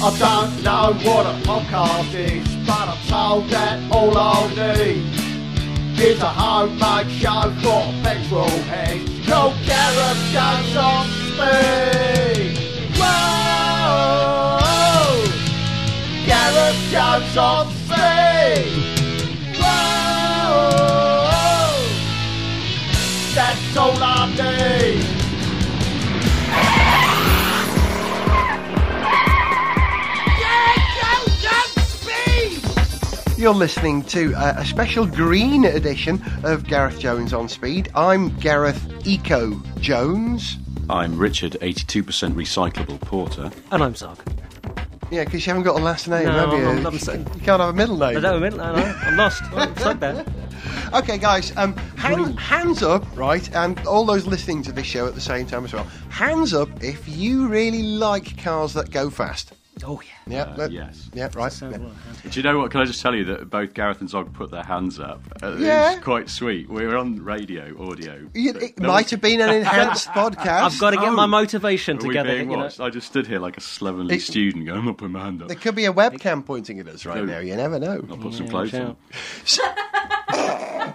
I don't know what a podcast is, but I'm told that all I'll need is a homemade show for petrol heads. Called Gareth Jones on speed. Whoa! Gareth Jones on speed. Whoa! That's all I need. You're listening to a, a special green edition of Gareth Jones on Speed. I'm Gareth Eco Jones. I'm Richard, 82% recyclable porter. And I'm Zog. Yeah, because you haven't got a last name, No, have you? I'm- I'm you, so- can't- you can't have a middle name. I don't admit, no, no, I'm lost. Oh, it's like that. Okay, guys, um, hand, hands up, right? And all those listening to this show at the same time as well. Hands up if you really like cars that go fast. Oh, yeah. Yeah, Uh, that- yes. Yeah, right. So, yeah. well, Do you know what? Can I just tell you that both Gareth and Zog put their hands up? Uh, Yeah. It's quite sweet. We were on radio, audio. You- It no might one's- have been an enhanced podcast. I've got to get Oh. my motivation Are we together. being You know. I just stood here like a slovenly It- student going, I'm not putting my hand up. There could be a webcam pointing at us right No. now. You never know. I'll put some clothes on.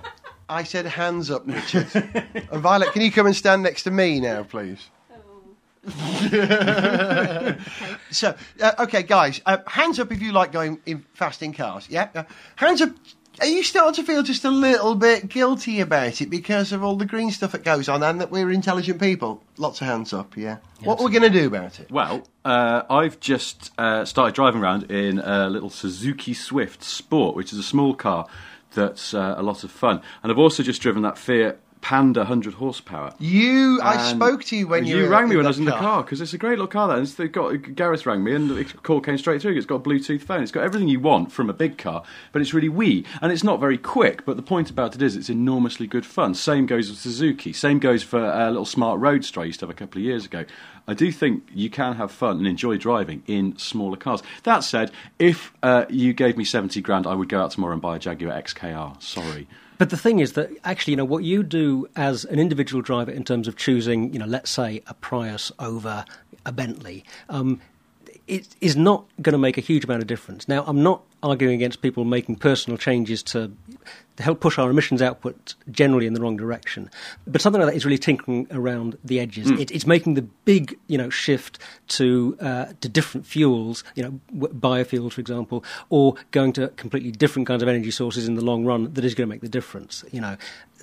I said hands up, Richard. and Violet, can you come and stand next to me now, please? so, uh, okay, guys, uh, hands up if you like going in fast in cars. Yeah, uh, hands up. Are you starting to feel just a little bit guilty about it because of all the green stuff that goes on, and that we're intelligent people? Lots of hands up. Yeah. what are we going to do about it? Well, uh, I've just uh, started driving around in a little Suzuki Swift Sport, which is a small car that's uh, a lot of fun. And I've also just driven that Fiat Panda 100 horsepower. You, I spoke to you when you, you rang me when I was in the car. because it's a great little car. That and it's got Gareth rang me and the call came straight through. It's got a Bluetooth phone. It's got everything you want from a big car, but it's really wee and it's not very quick. But the point about it is, it's enormously good fun. Same goes with Suzuki. Same goes for a little smart roadster I used to have a couple of years ago. I do think you can have fun and enjoy driving in smaller cars. That said, if uh, you gave me seventy grand, I would go out tomorrow and buy a Jaguar XKR. Sorry. But the thing is that actually, you know, what you do as an individual driver in terms of choosing, you know, let's say a Prius over a Bentley, um, it is not going to make a huge amount of difference. Now, I'm not arguing against people making personal changes to, to help push our emissions output generally in the wrong direction, but something like that is really tinkering around the edges. It, it's making the big, you know, shift to uh, to different fuels, you know, biofuels, for example, or going to completely different kinds of energy sources in the long run that is going to make the difference. You know,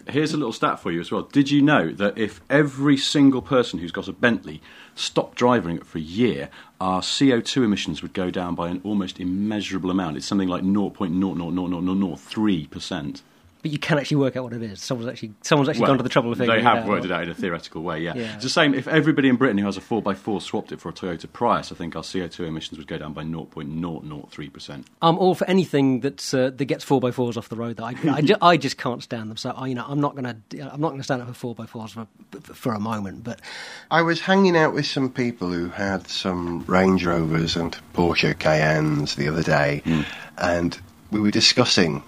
Here's a little stat for you as well. Did you know that if every single person who's got a Bentley stopped driving it for a year, our CO2 emissions would go down by an almost immeasurable amount? It's something like 0.00003%. but you can actually work out what it is. Someone's actually someone's actually Well, gone to the trouble of thinking. They figuring have it out. worked it out in a theoretical way, yeah. Yeah. It's the same. If everybody in Britain who has a 4x4 swapped it for a Toyota Prius, I think our CO2 emissions would go down by 0.003%. I'm all for anything that's uh, that gets four x fours off the road. Though I, I, ju- I just can't stand them. So I, you know, I'm not gonna I'm not gonna stand up for four x fours for for a moment. But I was hanging out with some people who had some Range Rovers and Porsche Cayennes the other day, and we were discussing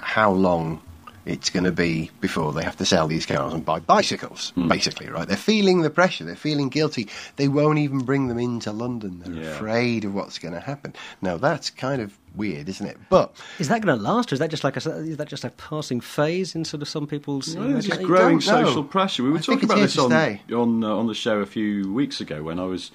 how long it's going to be before they have to sell these cars and buy bicycles, basically, right? They're feeling the pressure, they're feeling guilty. They won't even bring them into London. They're Yeah. afraid of what's going to happen. Now, that's kind of weird, isn't it? But is that going to last, or is that just like a, is that just a passing phase in sort of some people's? Well, it's just growing don't know. social pressure. We were I talking about this on on uh, on the show a few weeks ago when I was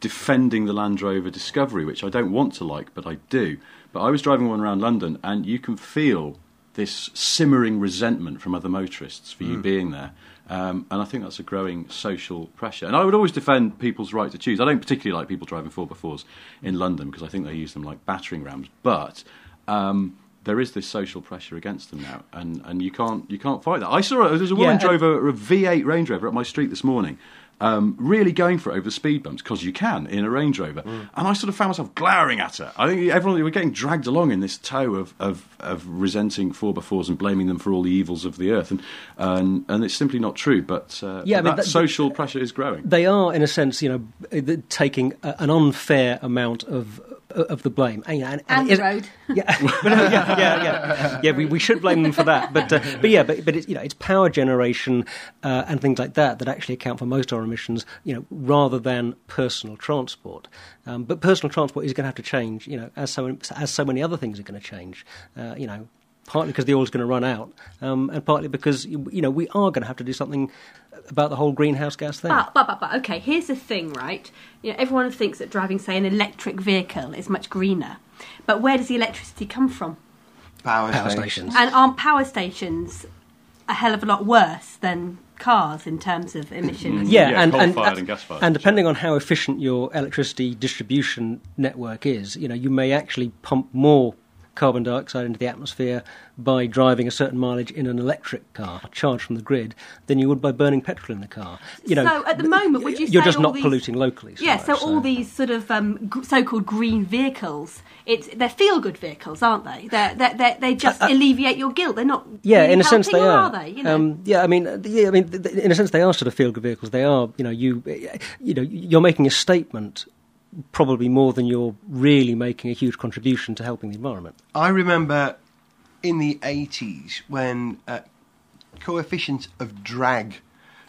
defending the Land Rover Discovery, which I don't want to like, but I do. But I was driving one around London, and you can feel this simmering resentment from other motorists for Hmm. you being there. Um, and I think that's a growing social pressure. And I would always defend people's right to choose. I don't particularly like people driving 4x4s in London because I think they use them like battering rams. But um, there is this social pressure against them now, and, and you can't you can't fight that. I saw there's a woman Yeah, drove a, a V8 Range Rover up my street this morning, um, really going for it over speed bumps because you can in a Range Rover, Mm. and I sort of found myself glowering at her. I think everyone we're getting dragged along in this tow of of, of resenting 4x4s and blaming them for all the evils of the earth, and and, and it's simply not true. But uh, Yeah, I mean, that, that- social pressure is growing. They are, in a sense, you know, taking an unfair amount of of the blame. And, you know, and, And it the road. Yeah, uh, yeah, yeah, yeah. Yeah, we, we should blame them for that. But uh, but yeah, but but it's you know it's power generation uh, and things like that that actually account for most of our emissions. You know, rather than personal transport. Um, but personal transport is going to have to change. You know, as so as so many other things are going to change. Uh, you know. Partly because the oil's going to run out, um, and partly because you know we are going to have to do something about the whole greenhouse gas thing. But, but, but, but, okay, here's the thing, right? You know, everyone thinks that driving, say, an electric vehicle is much greener. But where does the electricity come from? Power, Power stations. stations. And aren't power stations a hell of a lot worse than cars in terms of emissions? Yeah, Yeah, and, and, coal-fired and gas-fired, and depending on how efficient your electricity distribution network is, you know, you may actually pump more carbon dioxide into the atmosphere by driving a certain mileage in an electric car charged from the grid than you would by burning petrol in the car. You know, So at the moment, would you you're say just not these- polluting locally. So yeah, much, so all these sort of um, so-called green vehicles, it's they're feel-good vehicles, aren't they? They're, they're, they're, they just alleviate your guilt. They're not. Uh, Yeah, really in a sense they are. are they? You know? um, yeah, I mean, uh, yeah, I mean, in a sense they are sort of feel-good vehicles. They are, you know, you, uh, you know, you're making a statement, probably more than you're really making a huge contribution to helping the environment. I remember in the 80s when uh, coefficient of drag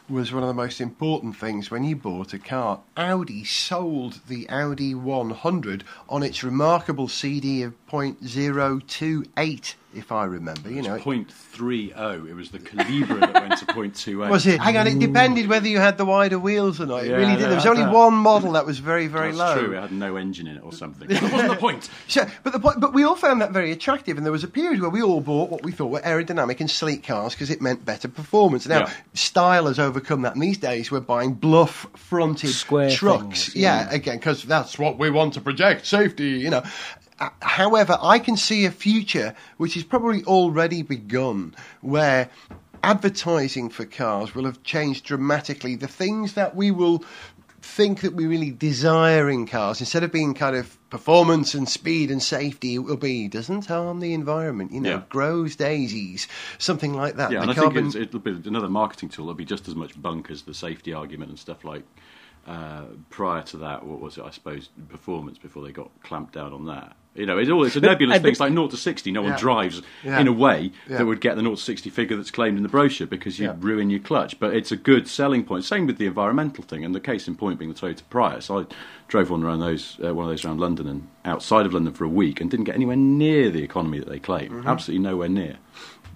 was one of the most important things when you bought a car. Audi sold the Audi 100 on its remarkable CD of 0.028, if I remember. You know, it- Point three oh. It was the Calibra that went to point two eight. was it? Hang on, it depended whether you had the wider wheels or not. It Yeah, really did. yeah, There was I only bet. one model that was very, very That's low. true. It had no engine in it or something. That wasn't the point. So, but the point, but we all found that very attractive, and there was a period where we all bought what we thought were aerodynamic and sleek cars because it meant better performance. Now, Yeah. style has overcome that, and these days we're buying bluff-fronted Square trucks. things, yeah, again, because that's what we want to project safety. You know. However, I can see a future which is probably already begun, where advertising for cars will have changed dramatically. The things that we will think that we really desire in cars, instead of being kind of performance and speed and safety, it will be doesn't harm the environment, you know, Yeah. grows daisies, something like that. Yeah, The and I think it's, it'll be another marketing tool. It'll be just as much bunk as the safety argument and stuff like. Uh, prior to that, what was it? I suppose performance before they got clamped down on that. You know, it's all it's a nebulous thing. It's like 0 to 60. No Yeah. one drives Yeah. in a way Yeah. that would get the 0 to 60 figure that's claimed in the brochure because you ruin your clutch. But it's a good selling point. Same with the environmental thing, and the case in point being the Toyota Prius. I drove one around those uh, one of those around London and outside of London for a week and didn't get anywhere near the economy that they claim. Mm-hmm. Absolutely nowhere near.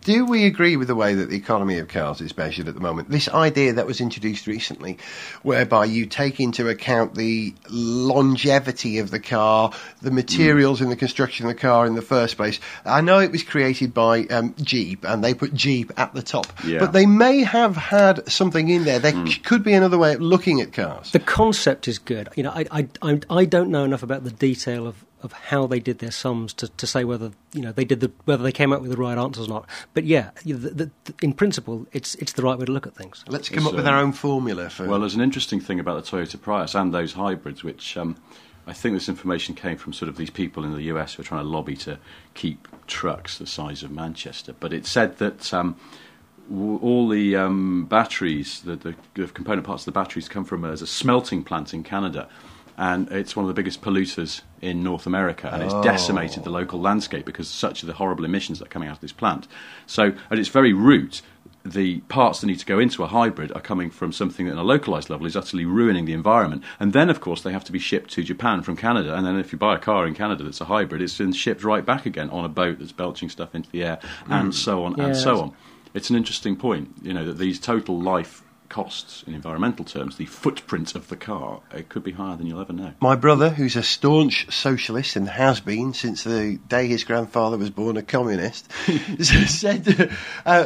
Do we agree with the way that the economy of cars is measured at the moment? This idea that was introduced recently, whereby you take into account the longevity of the car, the materials in the construction of the car in the first place. I know it was created by um, Jeep, and they put Jeep at the top, Yeah. but they may have had something in there. There c- could be another way of looking at cars. The concept is good. You know, I, I, I, I don't know enough about the detail of, of how they did their sums to, to say whether you know they did the whether they came up with the right answers or not. But yeah, you the, the, in principle, it's it's the right way to look at things. Let's come up with um, our own formula for. Well, there's an interesting thing about the Toyota Prius and those hybrids, which um, I think this information came from sort of these people in the US who are trying to lobby to keep trucks the size of Manchester. But it said that um, all the um, batteries, the, the, the component parts of the batteries, come from as a smelting plant in Canada. And it's one of the biggest polluters in North America, and it's decimated the oh. local landscape because such are the horrible emissions that are coming out of this plant. So, at its very root, the parts that need to go into a hybrid are coming from something that, on a localized level, is utterly ruining the environment. And then, of course, they have to be shipped to Japan from Canada. And then, if you buy a car in Canada that's a hybrid, it's then shipped right back again on a boat that's belching stuff into the air, and hmm. so on Yeah, and so on. It's an interesting point, you know, that these total life costs in environmental terms, the footprint of the car, it could be higher than you'll ever know. My brother, who's a staunch socialist and has been since the day his grandfather was born a communist, said uh,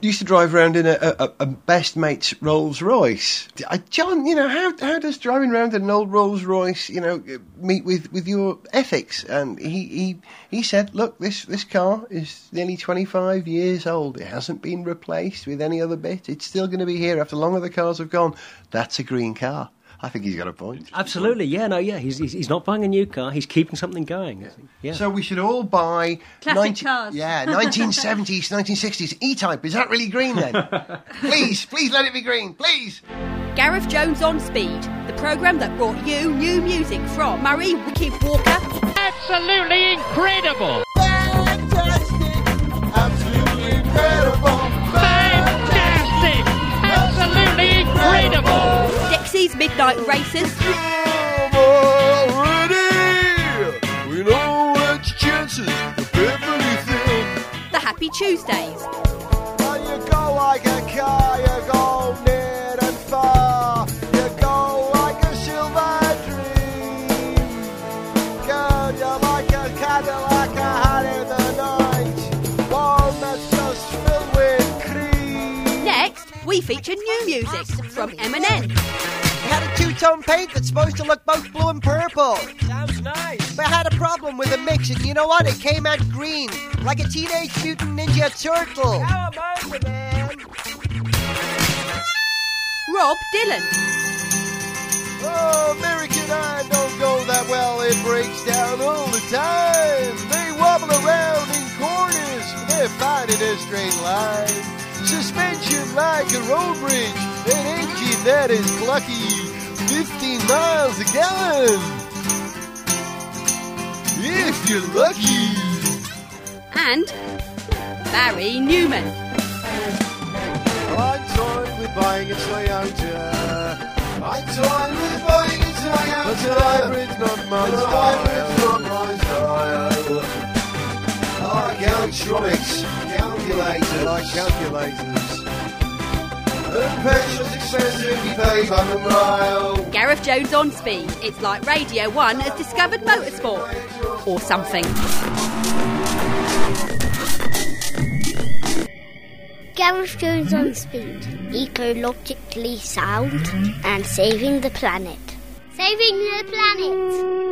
used to drive around in a, a, a best mate's Rolls Royce. Uh, John, you know how how does driving around in an old Rolls Royce, you know, meet with, with your ethics? And he, he he said, look, this this car is nearly twenty five years old. It hasn't been replaced with any other bit. It's still going to be here after long other cars have gone. That's a green car. I think he's got a point. Absolutely, yeah, no, yeah. He's, he's he's not buying a new car. He's keeping something going. Yeah. So we should all buy Classic cars. Yeah, 1970s, 1960s E-Type. Is that really green then? please, please let it be green, please. Gareth Jones on Speed, the programme that brought you new music from Murray Wiki Walker, Absolutely incredible! Just filled with cream. Next, we feature new music from Eminem, We had a two-tone paint that's supposed to look both blue and purple. Sounds nice. But I had a problem with the mix, and you know what? It came out green, like a teenage mutant ninja turtle. How about you, man? Rob Dylan, Oh, American Eye don't go that well. It breaks down all the time. They wobble around in corners. They're fine in a straight line. Suspension like a road bridge. An engine that is clucky. 15 miles a gallon. If you're lucky. and Barry Newman. I'm toying with buying a Toyota. I'm toying with buying a Toyota. But a hybrid's not my style. hybrid's not my style. I like electronics, calculators. I calculators. And petrol's expensive, you pay by the mile. Gareth Jones on speed. It's like Radio 1 has discovered motorsport. Or something. Gareth Jones on speed, ecologically sound, and saving the planet. Saving the planet!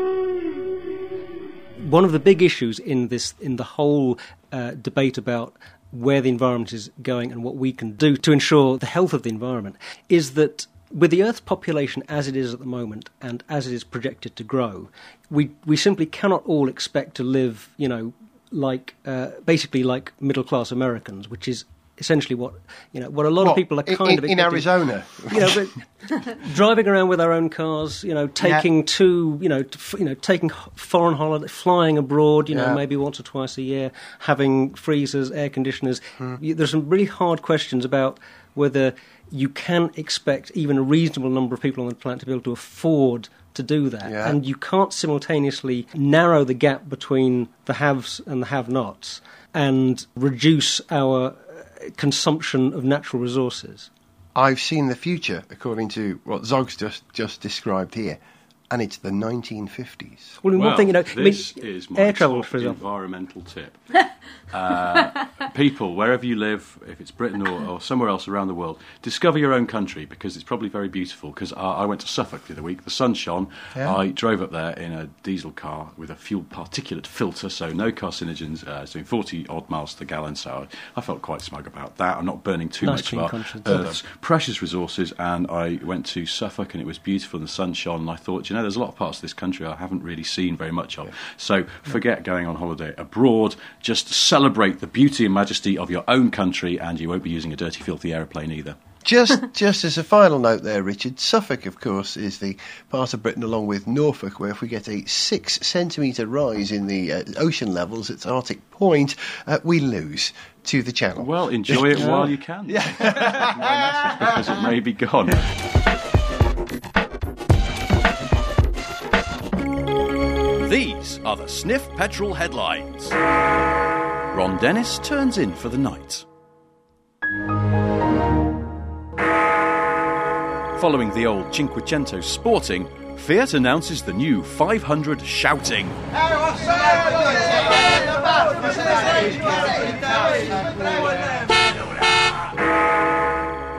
one of the big issues in this in the whole uh, debate about where the environment is going and what we can do to ensure the health of the environment is that with the Earth's population as it is at the moment and as it is projected to grow, we we simply cannot all expect to live, you know, like uh, basically like middle class Americans, which is essentially what you know what a lot What, of people are kind in, of in. Arizona. you know, driving around with our own cars, you know, taking to, you know, to, you know, taking foreign holiday, flying abroad, you know, maybe once or twice a year, having freezers, air conditioners. Hmm. You, there's some really hard questions about whether you can expect even a reasonable number of people on the planet to be able to afford to do that, Yeah. and you can't simultaneously narrow the gap between the haves and the have-nots and reduce our consumption of natural resources. I've seen the future, according to what Zog's just, just described here, and it's the 1950s. Well, Well, one thing, you know, I mean, this is my air travel, top for environmental tip. uh, people, wherever you live, if it's Britain or, or somewhere else around the world, discover your own country because it's probably very beautiful. Because I, I went to Suffolk the other week, the sun shone. I drove up there in a diesel car with a fuel particulate filter, so no carcinogens, uh, doing 40 odd miles to the gallon. So I, I felt quite smug about that. I'm not burning too Nice much clean of our conscience. Earth's precious resources. And I went to Suffolk and it was beautiful and the sun shone. And I thought, you know, there's a lot of parts of this country I haven't really seen very much of. So forget going on holiday abroad. Just celebrate the beauty and majesty of your own country, and you won't be using a dirty, filthy aeroplane either. Just, just as a final note there, Richard, Suffolk, of course, is the part of Britain along with Norfolk where if we get a six centimetre rise in the uh, ocean levels at Arctic Point, uh, we lose to the Channel. Well, enjoy it while you can. Yeah. because it may be gone. Are the Sniff Petrol headlines. Ron Dennis turns in for the night. Following the old Cinquecento Sporting, Fiat announces the new 500 Shouting.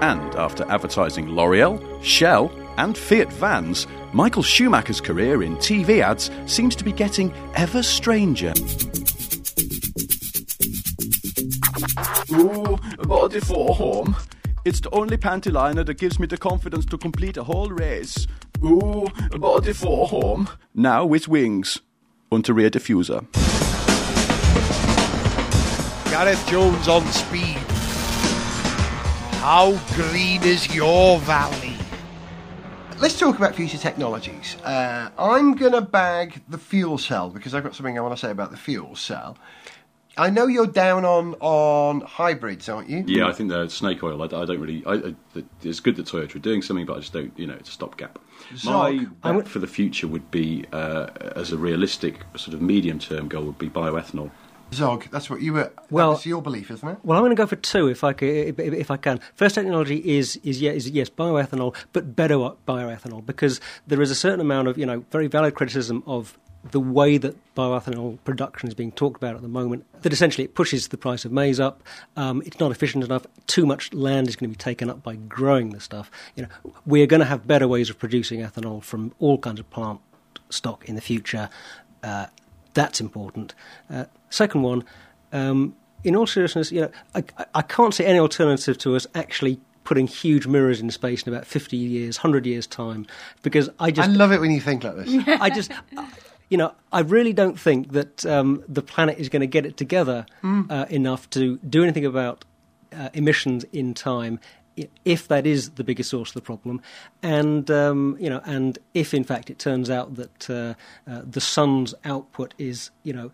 And after advertising L'Oreal, Shell, and Fiat vans, Michael Schumacher's career in TV ads seems to be getting ever stranger. Ooh, Bodyform. It's the only panty liner that gives me the confidence to complete a whole race. Ooh, Bodyform. Now with wings. Und a rear diffuser. Gareth Jones on speed. How green is your valley? Let's talk about future technologies. Uh, I'm going to bag the fuel cell because I've got something I want to say about the fuel cell. I know you're down on on hybrids, aren't you? Yeah, I think the snake oil. I, I don't really. I, I, it's good that Toyota are doing something, but I just don't. You know, it's a stopgap. My bet for the future would be, uh, as a realistic sort of medium-term goal, would be bioethanol. Zog, that's what you were. Well- that's your belief, isn't it? Well, I'm going to go for two if I, ca- if, if I can. First technology is, is, yeah, is yes, bioethanol, but better bioethanol because there is a certain amount of, you know, very valid criticism of the way that bioethanol production is being talked about at the moment. That essentially it pushes the price of maize up. Um, it's not efficient enough. Too much land is going to be taken up by growing the stuff. You know, we're going to have better ways of producing ethanol from all kinds of plant stock in the future. Uh, that's important. Uh, second one, um, in all seriousness, you know, I, I- can't see any alternative to us actually putting huge mirrors in space in about 50 years, 100 years' time, because I just... I love it when you think like this. I just, you know, I really don't think that um, the planet is going to get it together uh, enough to do anything about uh, emissions in time. If that is the biggest source of the problem, and um, you know, and if in fact it turns out that uh, uh, the sun's output is, you know,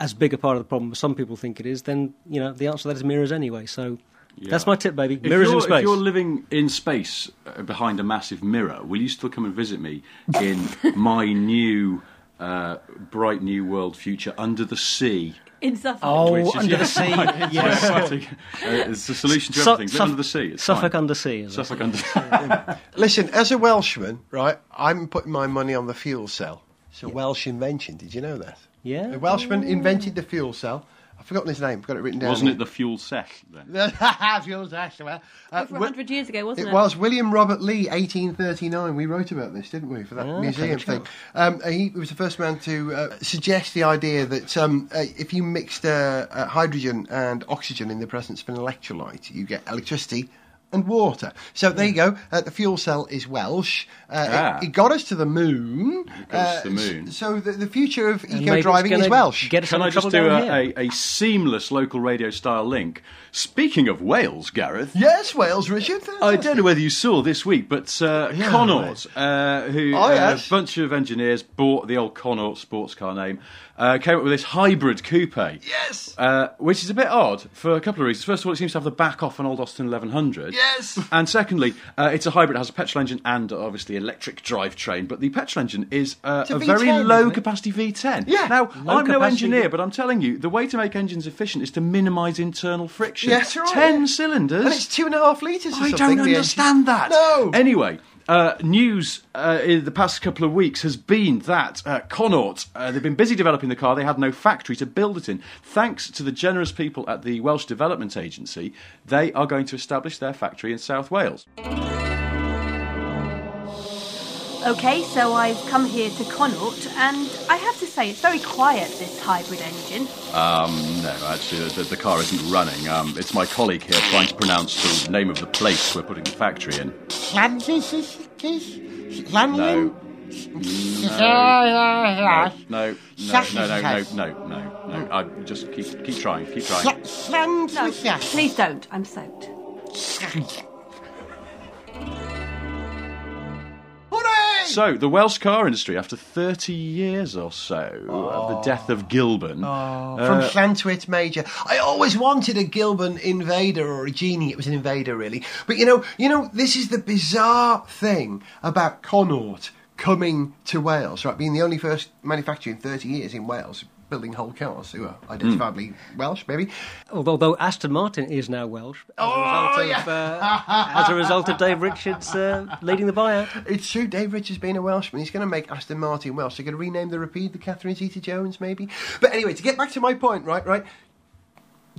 as big a part of the problem as some people think it is, then you know the answer to that is mirrors anyway. So that's my tip, baby. If Mirrors you're, in space. If you're living in space uh, behind a massive mirror, will you still come and visit me in my new, uh, bright new world future under the sea? In Suffolk. Oh, Which is- under yeah. the sea. Yeah, yes. Suffolk. Uh, it's the solution to Su- everything. Live Suff- under the sea. It's Suffolk fine. under sea. Is it? Suffolk under. Listen, as a Welshman, right, I'm putting my money on the fuel cell. It's a Welsh invention. Did you know that? Yeah. A Welshman invented the fuel cell. I've forgotten his name. I've got it written down. Wasn't here. it the fuel cell then? fuel cell? well. Uh, Over Wi- 100 years ago, wasn't it? It was William Robert Lee, 1839. We wrote about this, didn't we, for that Ah, museum clever thing? Um, he was the first man to uh, suggest the idea that um, uh, if you mixed uh, uh, hydrogen and oxygen in the presence of an electrolyte, you get electricity and water. So there you go. Uh, the fuel cell is Welsh. Uh, Ah. it, it got us to the moon. It got us Uh, to the moon. So the, the future of And maybe eco it's driving is gonna Welsh. Get us Can in I just trouble do down a, here. a, a seamless local radio style link? Speaking of Wales, Gareth. Yes, Wales, Richard. I don't know whether you saw this week, but uh, Yeah, Connaught, uh, who Oh, uh, yes. a bunch of engineers bought the old Connaught sports car name, uh, came up with this hybrid coupe. Yes. Uh, which is a bit odd for a couple of reasons. First of all, it seems to have the back off an old Austin 1100. Yes. And secondly, uh, it's a hybrid. It has a petrol engine and obviously electric drivetrain. But the petrol engine is uh, a a, very low capacity V10. Yeah. Now, Low I'm no engineer, but I'm telling you, the way to make engines efficient is to minimise internal friction. Yes, right, Ten cylinders. And it's two and a half litres I something. don't engine. understand that. No. Anyway, uh, news uh, in the past couple of weeks has been that uh, Connaught, uh, they've been busy developing the car. They had no factory to build it in. Thanks to the generous people at the Welsh Development Agency, they are going to establish their factory in South Wales. Okay, so I've come here to Connaught, and I have to say it's very quiet, this hybrid engine. Um, no, actually, the, the car isn't running. Um, it's my colleague here trying to pronounce the name of the place we're putting the factory in. No. No. No, no, no, no, no, no, no, no. I just keep keep trying, keep trying. No, please don't. I'm soaked. So, the Welsh car industry, after 30 years or so of the oh. death of Gilbern, oh, uh, From Llantwit Major. I always wanted a Gilbern Invader or a Genie. It was an Invader, really. But you know, you know, this is the bizarre thing about Connaught coming to Wales, right? Being the only first manufacturer in 30 years in Wales building whole cars who are identifiably Welsh, maybe. Although, although Aston Martin is now Welsh as, Oh, a, result of, uh, as a result of Dave Richards uh, leading the buyout. It's true, Dave Richards being a Welshman, he's going to make Aston Martin Welsh. They're going to rename the Rapide the Catherine Zeta Jones, maybe. But anyway, to get back to my point, right, right.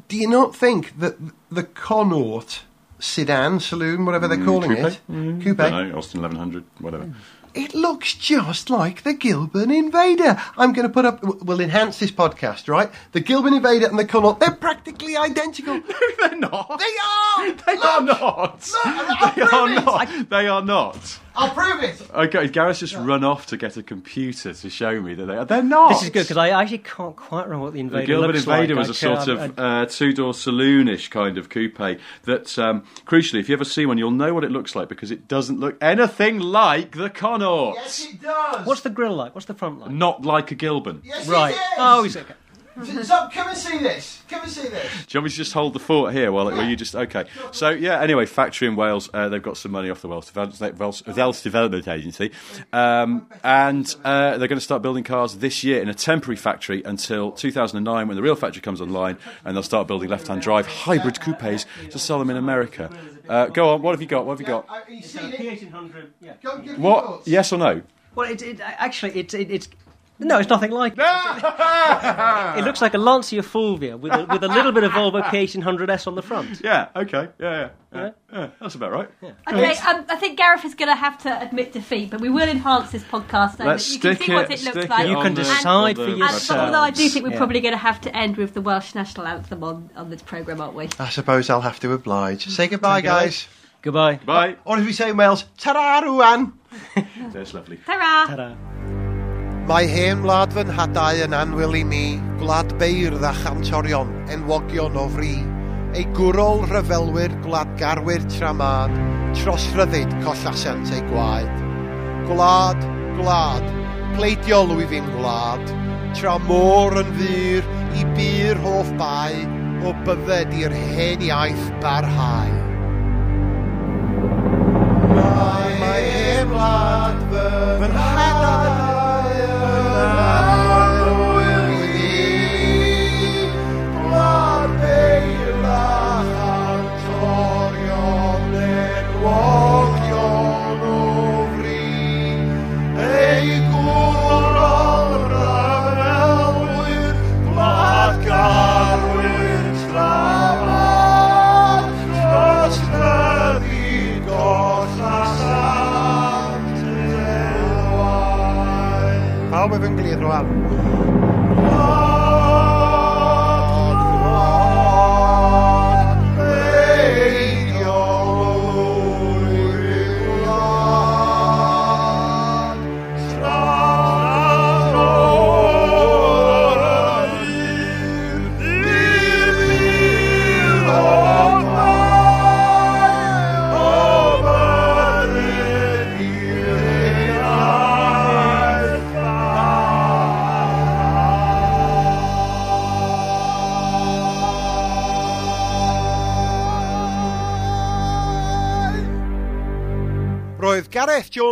Do you not think that the Connaught sedan, saloon, whatever they're calling coupe? it, coupe, don't know, Austin 1100, whatever. It looks just like the Gilbern Invader. I'm going to put up, we'll enhance this podcast, right? The Gilbern Invader and the Connaught, they're practically identical. No, they're not. they are! They are not. Look, they are not. They are not. I'll prove it. Okay, Gareth's just run off to get a computer to show me that they are. They're not. This is good because I actually can't quite remember what the The Invader Gilbern looks Invader like. was a I can't- sort I- of uh, two-door saloonish kind of coupe that, um, crucially, if you ever see one, you'll know what it looks like because it doesn't look anything like the Connaught. Yes, it does. What's the grill like? What's the front like? Not like a Gilbern. Yes, right. it is. Oh, he's okay. So come and see this. Come and see this. Do you want me to just hold the fort here while, it, while you just okay? So yeah. Anyway, factory in Wales. Uh, they've got some money off the Welsh, Devel- Welsh, Welsh Development Agency, um, and uh, they're going to start building cars this year in a temporary factory until 2009, when the real factory comes online, and they'll start building left-hand drive hybrid coupes to sell them in America. Uh, go on. What have you got? What have you got? Uh, you seen it? P1800. Yeah. Go and give me What? Yes or no? Well, it, it, actually, it, it, it's no, it's nothing like it. It looks like a Lancia Fulvia with a, with a little bit of Volvo P1800S on the front. Yeah. Okay. Yeah. Yeah. yeah. yeah that's about right. Okay, um, I think Gareth is going to have to admit defeat, but we will enhance this podcast so Let's that you can stick see what it- it looks like. it You can the- decide for yourself. although I do think we're Yeah. probably going to have to end with the Welsh national anthem on, on this programme, aren't we? I suppose I'll have to oblige. Say goodbye, guys. Goodbye. Bye. Or if we say in Wales, ta-ra, rwan. That's lovely. Ta-ra! Ta-da. Mae hen wlad fy nhadau yn anwyl i mi, gwlad beirdd a chantorion, enwogion o fri, ei gwrol rhyfelwyr gwladgarwyr tramad, trosryddid collasiant ei gwaed. Gwlad, gwlad, pleidiol wyf fi'n gwlad, tra môr yn fyr i byr hoff bai, o bydded i'r hen iaith barhau. Mae, mae hen wlad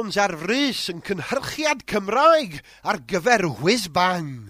Jones ar frys yn cynhyrchiad Cymraeg ar gyfer whiz-bang.